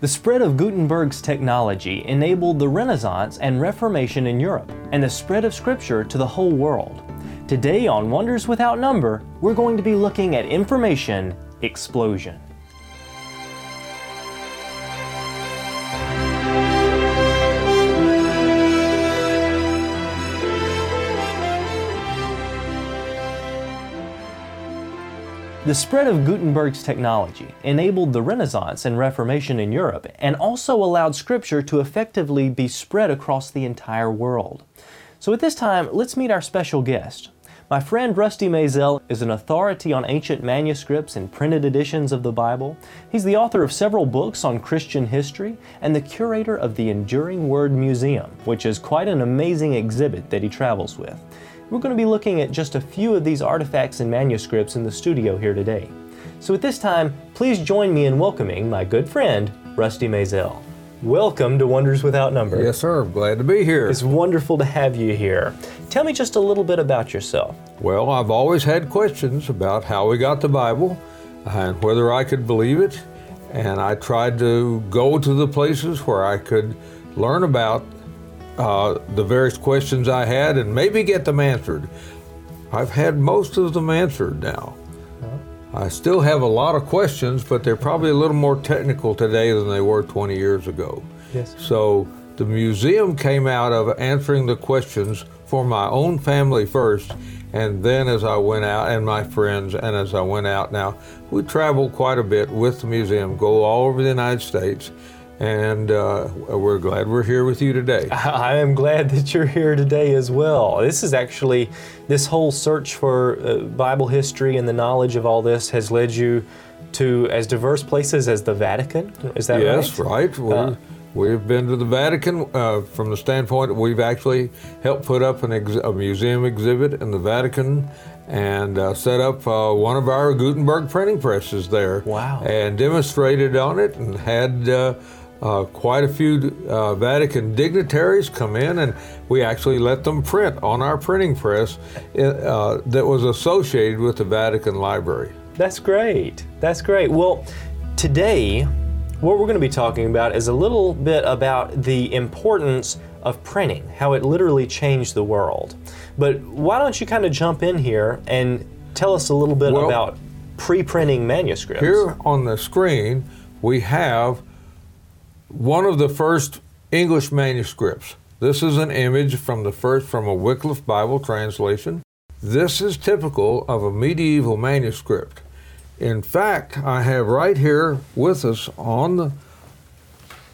The spread of Gutenberg's technology enabled the Renaissance and Reformation in Europe and the spread of Scripture to the whole world. Today on Wonders Without Number, we're going to be looking at information explosion. The spread of Gutenberg's technology enabled the Renaissance and Reformation in Europe and also allowed Scripture to effectively be spread across the entire world. So at this time, let's meet our special guest. My friend Rusty Maisel is an authority on ancient manuscripts and printed editions of the Bible. He's the author of several books on Christian history and the curator of the Enduring Word Museum, which is quite an amazing exhibit that he travels with. We're going to be looking at just a few of these artifacts and manuscripts in the studio here today. So at this time, please join me in welcoming my good friend, Rusty Maisel. Welcome to Wonders Without Number. Yes, sir. Glad to be here. It's wonderful to have you here. Tell me just a little bit about yourself. Well, I've always had questions about how we got the Bible and whether I could believe it. And I tried to go to the places where I could learn about uh, the various questions I had and maybe get them answered. I've had most of them answered now. I still have a lot of questions, but they're probably a little more technical today than they were 20 years ago. Yes. So the museum came out of answering the questions for my own family first, and then as I went out, and my friends, and as I went out now, we travel quite a bit with the museum, go all over the United States, and uh, we're glad we're here with you today. I am glad that you're here today as well. This is actually, this whole search for uh, Bible history and the knowledge of all this has led you to as diverse places as the Vatican. Is that yes, right? right. Uh, we've been to the Vatican uh, from the standpoint that we've actually helped put up an ex- a museum exhibit in the Vatican and uh, set up uh, one of our Gutenberg printing presses there. Wow. And demonstrated on it and had uh, uh, quite a few uh, Vatican dignitaries come in, and we actually let them print on our printing press uh, that was associated with the Vatican Library. That's great. That's great. Well, today, what we're going to be talking about is a little bit about the importance of printing, how it literally changed the world. But why don't you kind of jump in here and tell us a little bit well, about pre printing manuscripts? Here on the screen, we have one of the first English manuscripts. This is an image from the first from a Wycliffe Bible translation. This is typical of a medieval manuscript. In fact, I have right here with us on the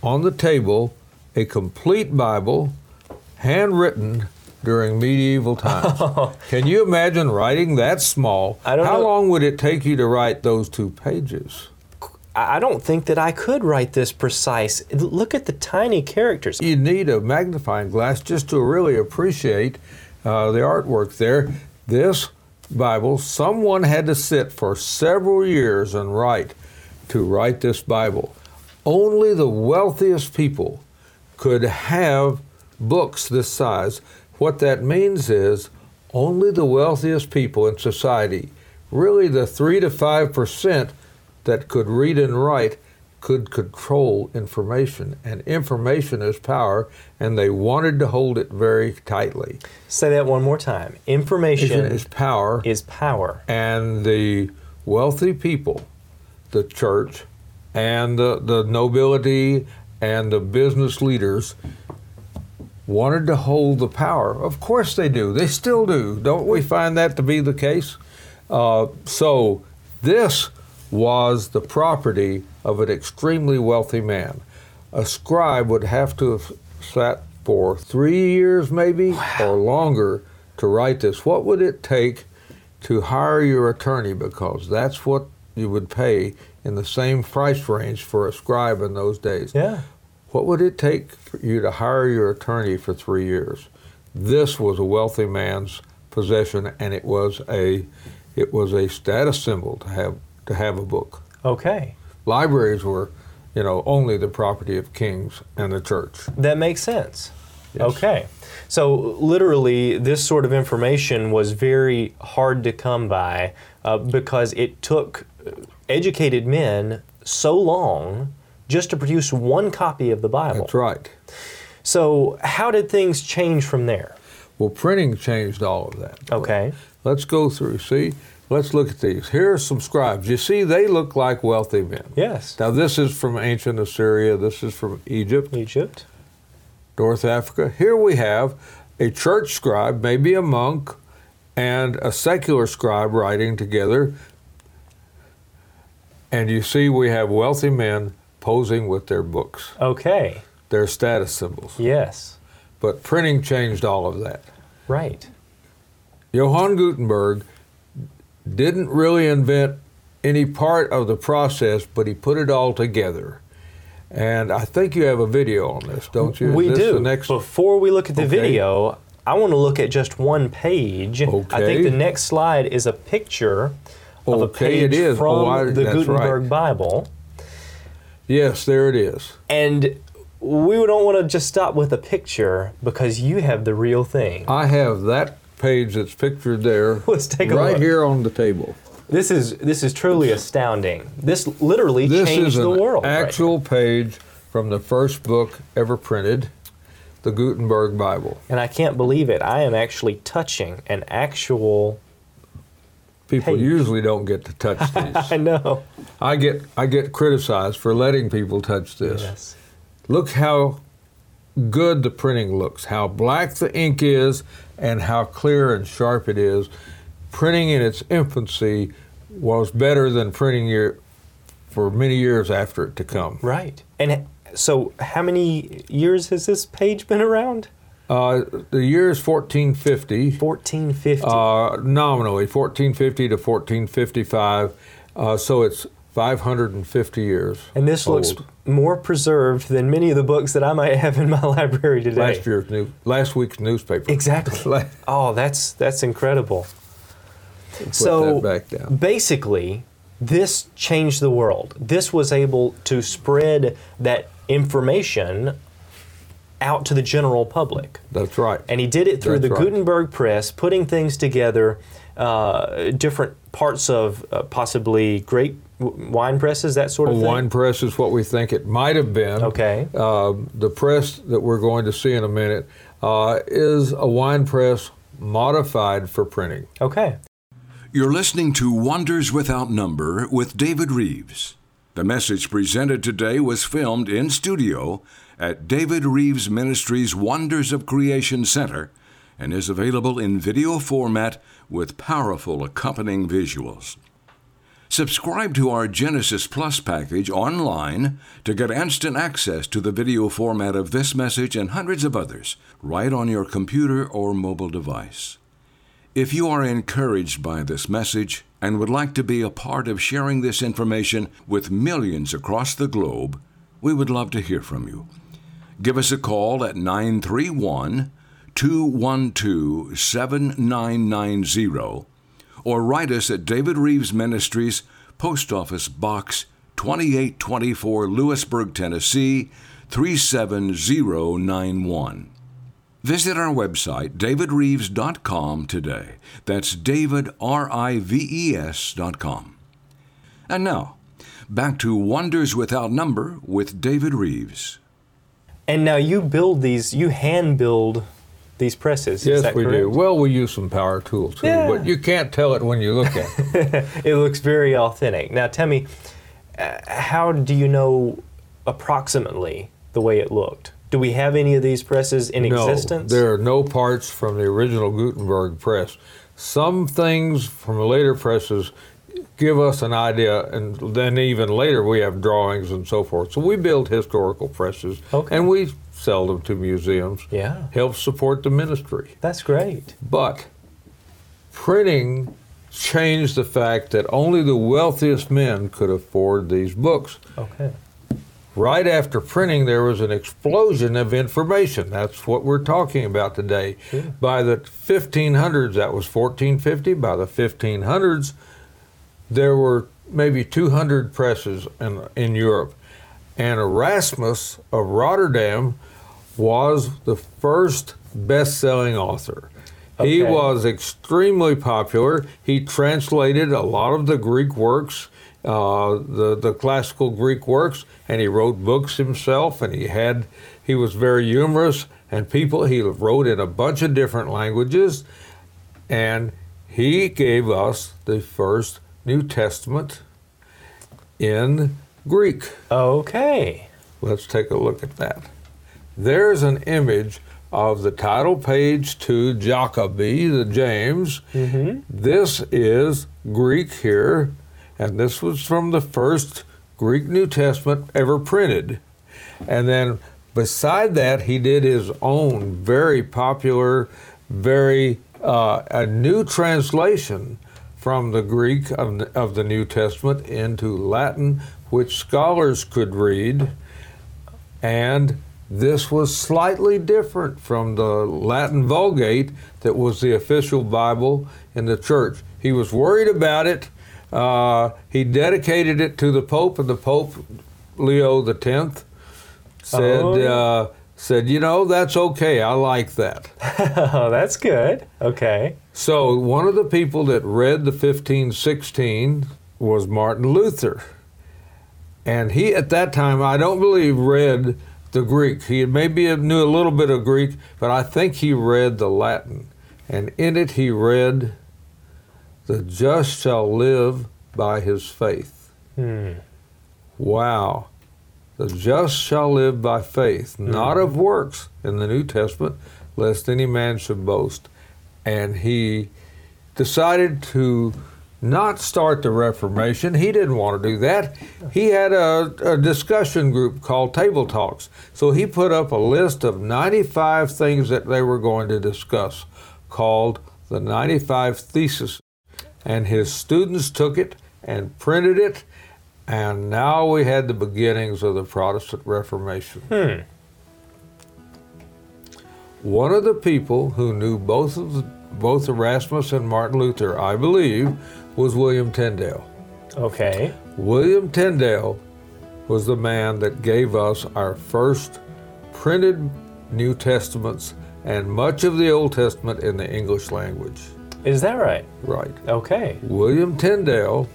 on the table a complete Bible handwritten during medieval times. Can you imagine writing that small? I don't How know. long would it take you to write those two pages? I don't think that I could write this precise. Look at the tiny characters. You need a magnifying glass just to really appreciate uh, the artwork there. This Bible, someone had to sit for several years and write to write this Bible. Only the wealthiest people could have books this size. What that means is only the wealthiest people in society, really the 3 to 5 percent that could read and write could control information and information is power and they wanted to hold it very tightly. Say that one more time. Information is power is power. and the wealthy people the church and the, the nobility and the business leaders wanted to hold the power. Of course they do. They still do. Don't we find that to be the case? Uh, so this was the property of an extremely wealthy man. A scribe would have to have sat for three years, maybe, or longer to write this. What would it take to hire your attorney? Because that's what you would pay in the same price range for a scribe in those days. Yeah. What would it take for you to hire your attorney for three years? This was a wealthy man's possession, and it was a it was a status symbol to have to have a book. Okay. Libraries were, you know, only the property of kings and the church. That makes sense. Yes. Okay. So, literally, this sort of information was very hard to come by uh, because it took educated men so long just to produce one copy of the Bible. That's right. So, how did things change from there? Well, printing changed all of that. Okay. Let's go through. See, let's look at these. Here are some scribes. You see, they look like wealthy men. Yes. Now, this is from ancient Assyria. This is from Egypt, Egypt. North Africa. Here we have a church scribe, maybe a monk, and a secular scribe writing together. And you see, we have wealthy men posing with their books, Okay. their status symbols. Yes. But printing changed all of that. Right. Johann Gutenberg didn't really invent any part of the process, but he put it all together. And I think you have a video on this, don't you? We do. Next, Before we look at the Okay. video, I want to look at just one page. Okay. I think the next slide is a picture of a Okay, page it is. from Oh, I- the Gutenberg right. Bible. yes, there it is. And we don't want to just stop with a picture because you have the real thing. I have that page that's pictured there. Let's take a right look. here on the table. This is this is truly astounding. This literally This changed the world. right actual page from the first book ever printed, the Gutenberg Bible. And I can't believe it. I am actually touching an actual. People Page. usually don't get to touch these. I know. I get I get criticized for letting people touch this. Yes. Look how good the printing looks, how black the ink is, and how clear and sharp it is. Printing in its infancy was better than printing year, for many years after it to come. Right. And so, how many years has this page been around? Uh, the year is 1450, 1450. uh, nominally 1450 to 1455, uh, so it's 550 years. and this looks more preserved than many of the books that I might have in my library today. last year's new, last week's newspaper. Exactly. Oh, that's that's incredible. Put so that back down. basically, this changed the world. This was able to spread that information out to the general public. That's right. And he did it through That's the right. Gutenberg press, putting things together, uh, different parts of uh, possibly w- wine presses, that sort A of thing. wine press is what we think it might have been. Okay. Um, the press that we're going to see in a minute uh, is a wine press modified for printing. Okay. You're listening to Wonders Without Number with David Reeves. The message presented today was filmed in studio at David Reeves Ministries Wonders of Creation Center and is available in video format with powerful accompanying visuals. Subscribe to our Genesis Plus package online to get instant access to the video format of this message and hundreds of others right on your computer or mobile device. If you are encouraged by this message and would like to be a part of sharing this information with millions across the globe, we would love to hear from you. Give us a call at 931 212 7990 or write us at David Reeves Ministries, Post Office Box 2824, Lewisburg, Tennessee 37091. Visit our website, davidreeves.com, today. That's David, R I V E S.com. And now, back to Wonders Without Number with David Reeves. And now you build these, you hand build these presses. Yes, we do. Well, we use some power tools too, Yeah. but you can't tell it when you look at it. It looks very authentic. Now tell me, uh, how do you know approximately the way it looked? Do we have any of these presses in no, existence? there are no parts from the original Gutenberg press. Some things from later presses give us an idea, and then even later we have drawings and so forth. So we build historical presses, Okay. and we sell them to museums. Yeah. help support the ministry. That's great. But printing changed the fact that only the wealthiest men could afford these books. Okay. Right after printing, there was an explosion of information. That's what we're talking about today. By the 1500s, that was 1450. By the 1500s, there were maybe 200 presses in, in Europe. And Erasmus of Rotterdam was the first best selling author. He was extremely popular. He translated a lot of the Greek works uh, the the classical Greek works, and he wrote books himself, and he had he was very humorous, and people he wrote in a bunch of different languages, and he gave us the first New Testament in Greek. Okay. Let's take a look at that. There's an image of the title page to Jacobi, the James. Mm-hmm. This is Greek here, and this was from the first Greek New Testament ever printed. And then beside that, he did his own very popular, very uh, a new translation from the Greek of the, of the New Testament into Latin, which scholars could read. And this was slightly different from the Latin Vulgate that was the official Bible in the church. He was worried about it. Uh, he dedicated it to the Pope, and the Pope, Leo X, said, Oh. uh, said, you know, that's okay. I like that. oh, that's good. Okay. So one of the people that read the 1516 was Martin Luther. And he, at that time, I don't believe read the Greek. He maybe knew a little bit of Greek, but I think he read the Latin. And in it he read, The just shall live by his faith. Hmm. Wow. The just shall live by faith, not of works in the New Testament, lest any man should boast. And he decided to not start the Reformation. He didn't want to do that. He had a, a discussion group called Table Talks. So he put up a list of 95 things that they were going to discuss called the 95 Theses. And his students took it and printed it, and now we had the beginnings of the Protestant Reformation. Hmm. One of the people who knew both of the, both Erasmus and Martin Luther, I believe, was William Tyndale. Okay. William Tyndale was the man that gave us our first printed New Testaments and much of the Old Testament in the English language. Is that right? Right. Okay. William Tyndale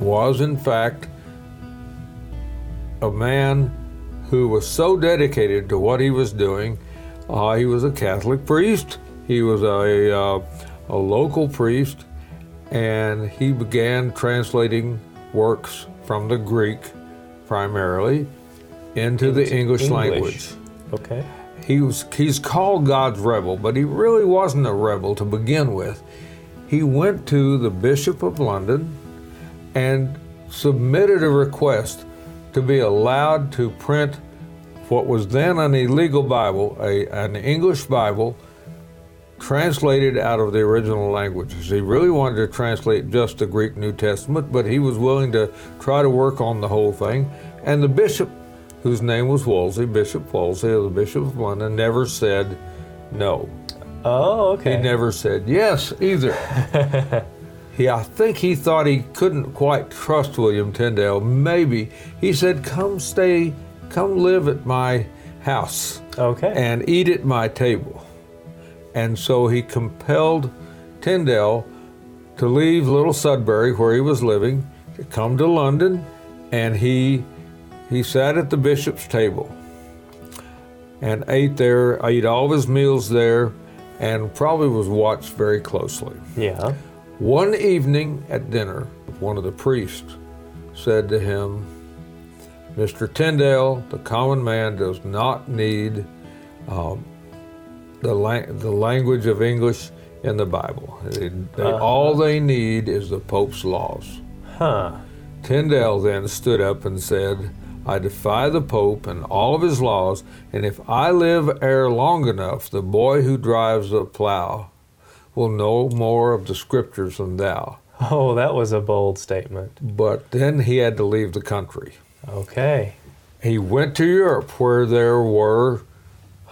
was, in fact, a man who was so dedicated to what he was doing. Uh, he was a Catholic priest. He was a, uh, a local priest, and he began translating works from the Greek primarily into the English, English. language. Okay. He was he's called God's rebel, but he really wasn't a rebel to begin with. He went to the Bishop of London and submitted a request to be allowed to print what was then an illegal Bible, a, an English Bible, translated out of the original languages. He really wanted to translate just the Greek New Testament, but he was willing to try to work on the whole thing. And the bishop, whose name was Wolsey, Bishop Wolsey the Bishop of London, never said no. Oh, okay. He never said yes either. he, I think he thought he couldn't quite trust William Tyndale. Maybe he said, "Come stay, come live at my house Okay. and eat at my table." And so he compelled Tyndale to leave Little Sodbury, where he was living, to come to London, and he he sat at the bishop's table and ate there, ate all of his meals there, and probably was watched very closely. yeah. One evening at dinner, one of the priests said to him, Mr. Tyndale, the common man does not need um, the, lang- the language of English in the Bible. They- they- Uh-huh. All they need is the Pope's laws. Huh. Tyndale then stood up and said, I defy the Pope and all of his laws, and if I live ere long enough, the boy who drives a plow will know more of the scriptures than thou. Oh, that was a bold statement. But then he had to leave the country. Okay. He went to Europe where there were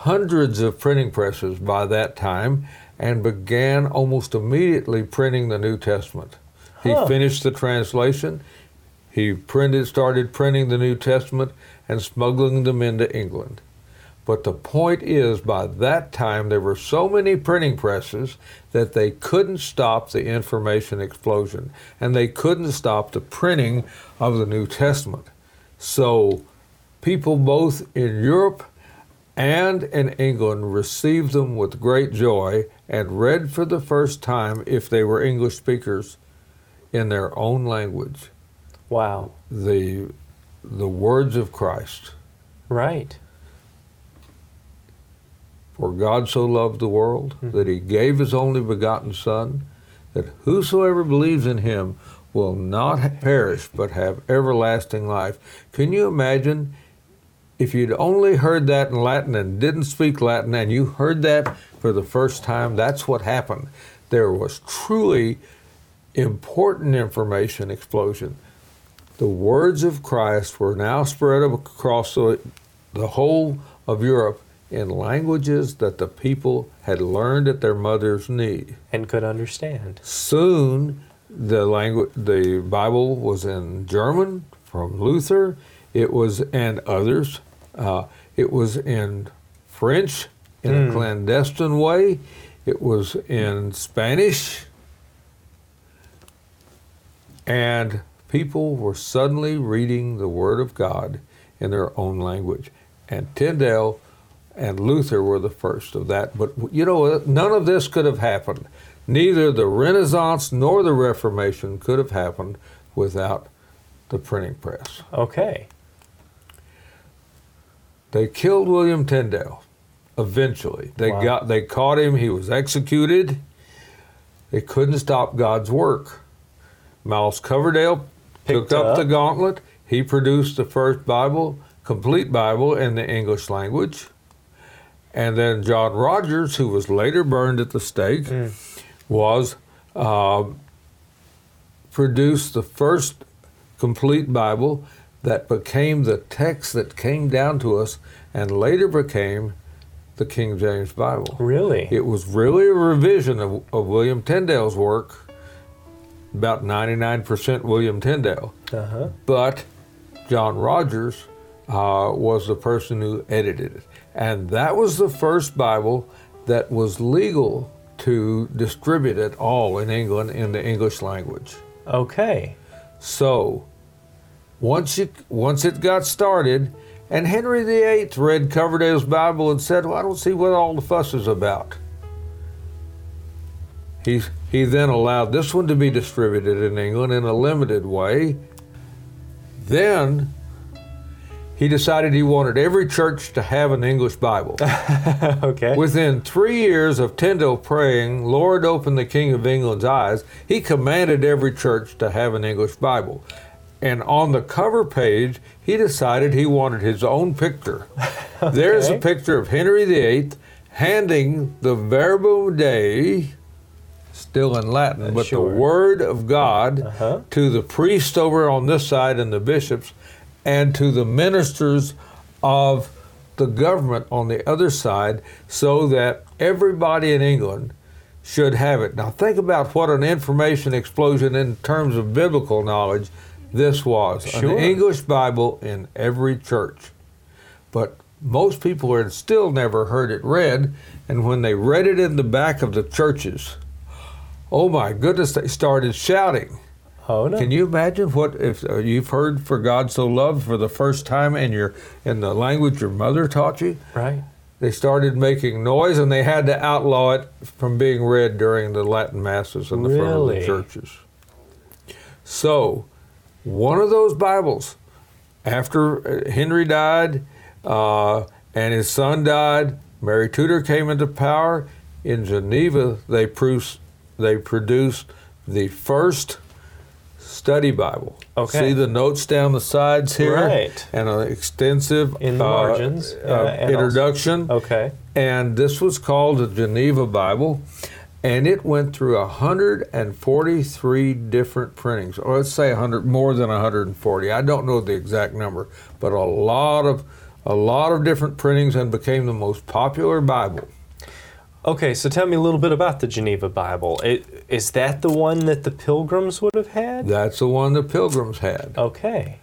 hundreds of printing presses by that time and began almost immediately printing the New Testament. He Huh. finished the translation. He printed, started printing the New Testament and smuggling them into England. But the point is, by that time, there were so many printing presses that they couldn't stop the information explosion and they couldn't stop the printing of the New Testament. So, people both in Europe and in England received them with great joy and read for the first time, if they were English speakers, in their own language, Wow. the, the words of Christ. Right. For God so loved the world hmm. that he gave his only begotten Son, that whosoever believes in him will not perish but have everlasting life. Can you imagine if you'd only heard that in Latin and didn't speak Latin and you heard that for the first time? That's what happened. There was truly important information explosion. The words of Christ were now spread across the, the whole of Europe in languages that the people had learned at their mother's knee. And could understand. Soon, the language, the Bible was in German from Luther. It was and others. Uh, it was in French in a clandestine way. It was in Spanish, and people were suddenly reading the Word of God in their own language. And Tyndale and Luther were the first of that. But you know, none of this could have happened. Neither the Renaissance nor the Reformation could have happened without the printing press. Okay. They killed William Tyndale. Eventually, they Wow. got they caught him. He was executed. They couldn't stop God's work. Miles Coverdale Picked took up, up. the gauntlet. He produced the first Bible, complete Bible in the English language. And then John Rogers, who was later burned at the stake, was uh, produced the first complete Bible that became the text that came down to us and later became the King James Bible. Really? It was really a revision of, of William Tyndale's work, about 99% William Tyndale. Uh huh. But John Rogers uh, was the person who edited it. And that was the first Bible that was legal to distribute at all in England in the English language. Okay. So, once it once it got started, and Henry VIII read Coverdale's Bible and said, "Well, I don't see what all the fuss is about." He he then allowed this one to be distributed in England in a limited way. Then he decided he wanted every church to have an English Bible. okay. Within three years of Tyndale praying, Lord, open the King of England's eyes, he commanded every church to have an English Bible. And on the cover page, he decided he wanted his own picture. There's a picture of Henry VIII handing the Verbum Dei, still in Latin, but sure. the Word of God Uh-huh. to the priest over on this side and the bishops, and to the ministers of the government on the other side, so that everybody in England should have it. Now, think about what an information explosion in terms of biblical knowledge this was Sure. an English Bible in every church. But most people had still never heard it read, and when they read it in the back of the churches, oh my goodness, they started shouting. Oh no. Can you imagine what if uh, you've heard "For God So Loved" for the first time in your in the language your mother taught you? Right. They started making noise, and they had to outlaw it from being read during the Latin masses in the front of the churches. So, one of those Bibles, after uh, Henry died uh, and his son died, Mary Tudor came into power. In Geneva, they, pro- they produced the first study Bible. Okay. See the notes down the sides here? Right. And an extensive In the uh, margins, uh, and also- introduction Okay. and this was called the Geneva Bible, and it went through 143 different printings, or let's say 100 more than 140. I don't know the exact number, but a lot of a lot of different printings and became the most popular Bible. Okay, so tell me a little bit about the Geneva Bible. It, is that the one that the pilgrims would have had? That's the one the Pilgrims had. Okay.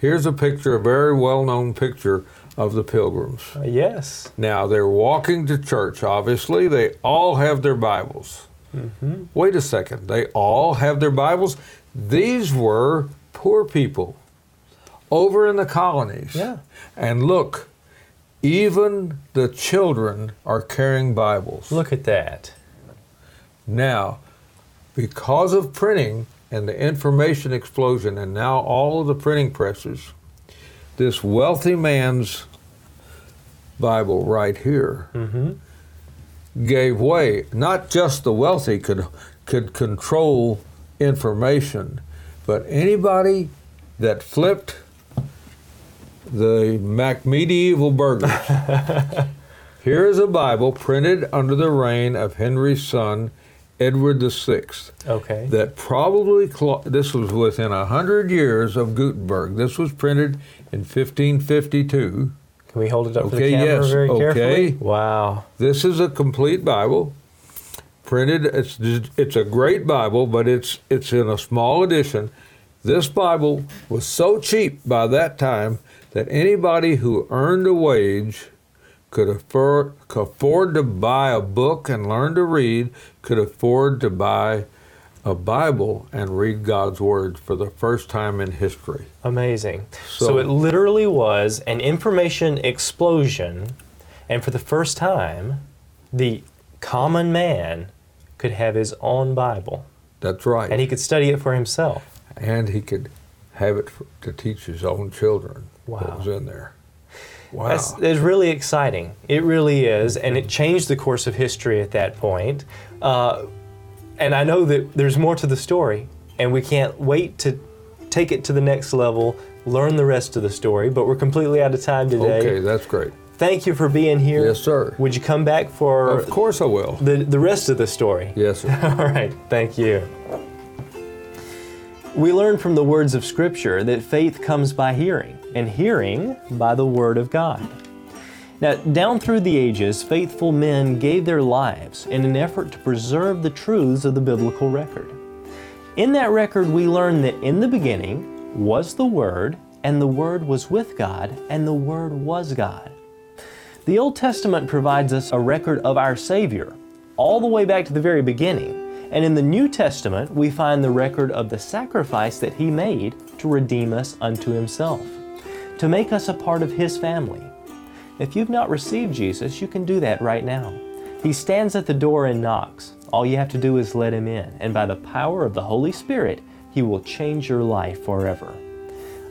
Here's a picture, a very well known picture of the pilgrims. Uh, yes. Now they're walking to church, obviously. They all have their Bibles. Mm-hmm. Wait a second. They all have their Bibles. These were poor people over in the colonies. Yeah. And look, even the children are carrying Bibles. Look at that. Now, because of printing and the information explosion, and now all of the printing presses, this wealthy man's Bible right here Mm-hmm. gave way. Not just the wealthy could could control information, but anybody that flipped the Mac medieval burgers. Here is a Bible printed under the reign of Henry's son, Edward VI, Okay. that probably, this was within a hundred years of Gutenberg. This was printed in 1552. Can we hold it up for Okay, the camera yes, very carefully? okay. Wow. This is a complete Bible, printed. It's it's a great Bible, but it's it's in a small edition. This Bible was so cheap by that time that anybody who earned a wage could afford could afford to buy a book and learn to read. Could afford to buy a Bible and read God's Word for the first time in history. Amazing. So, So- it literally was an information explosion, and for the first time, the common man could have his own Bible That's right. and he could study it for himself. and he could have it for, to teach his own children. Wow. What was in there? Wow. That's, that's really exciting. It really is, and it changed the course of history at that point. Uh, and I know that there's more to the story, and we can't wait to take it to the next level, learn the rest of the story. But we're completely out of time today. okay, that's great. Thank you for being here. Yes, sir. Would you come back for Of course I will. the, the rest of the story? Yes, sir. All right, thank you. We learn from the words of Scripture that faith comes by hearing, and hearing by the Word of God. Now, down through the ages, faithful men gave their lives in an effort to preserve the truths of the biblical record. In that record, we learn that in the beginning was the Word, and the Word was with God, and the Word was God. The Old Testament provides us a record of our Savior, all the way back to the very beginning. And in the New Testament, we find the record of the sacrifice that He made to redeem us unto Himself, to make us a part of His family. If you've not received Jesus, you can do that right now. He stands at the door and knocks. All you have to do is let Him in, and by the power of the Holy Spirit, He will change your life forever.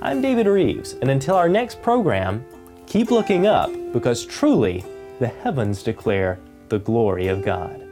I'm David Reeves, and until our next program, keep looking up because truly the heavens declare the glory of God.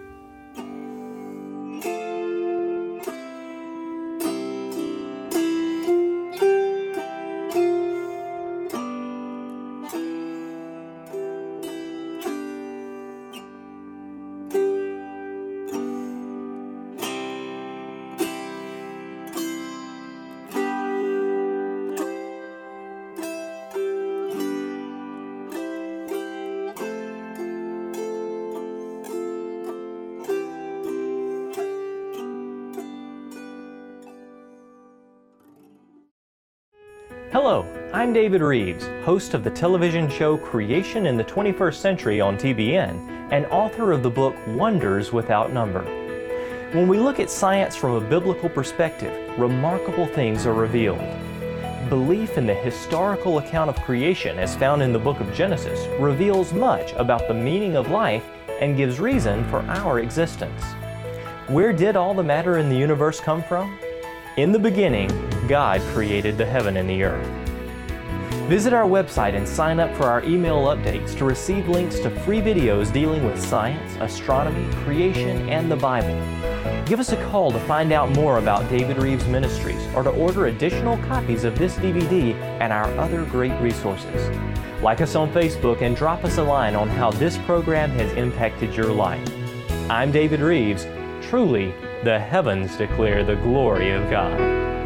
Hello, I'm David Reeves, host of the television show Creation in the 21st Century on TBN and author of the book Wonders Without Number. When we look at science from a biblical perspective, remarkable things are revealed. Belief in the historical account of creation, as found in the book of Genesis, reveals much about the meaning of life and gives reason for our existence. Where did all the matter in the universe come from? In the beginning, God created the heaven and the earth. Visit our website and sign up for our email updates to receive links to free videos dealing with science, astronomy, creation, and the Bible. Give us a call to find out more about David Reeves Ministries or to order additional copies of this DVD and our other great resources. Like us on Facebook and drop us a line on how this program has impacted your life. I'm David Reeves. Truly, the heavens declare the glory of God.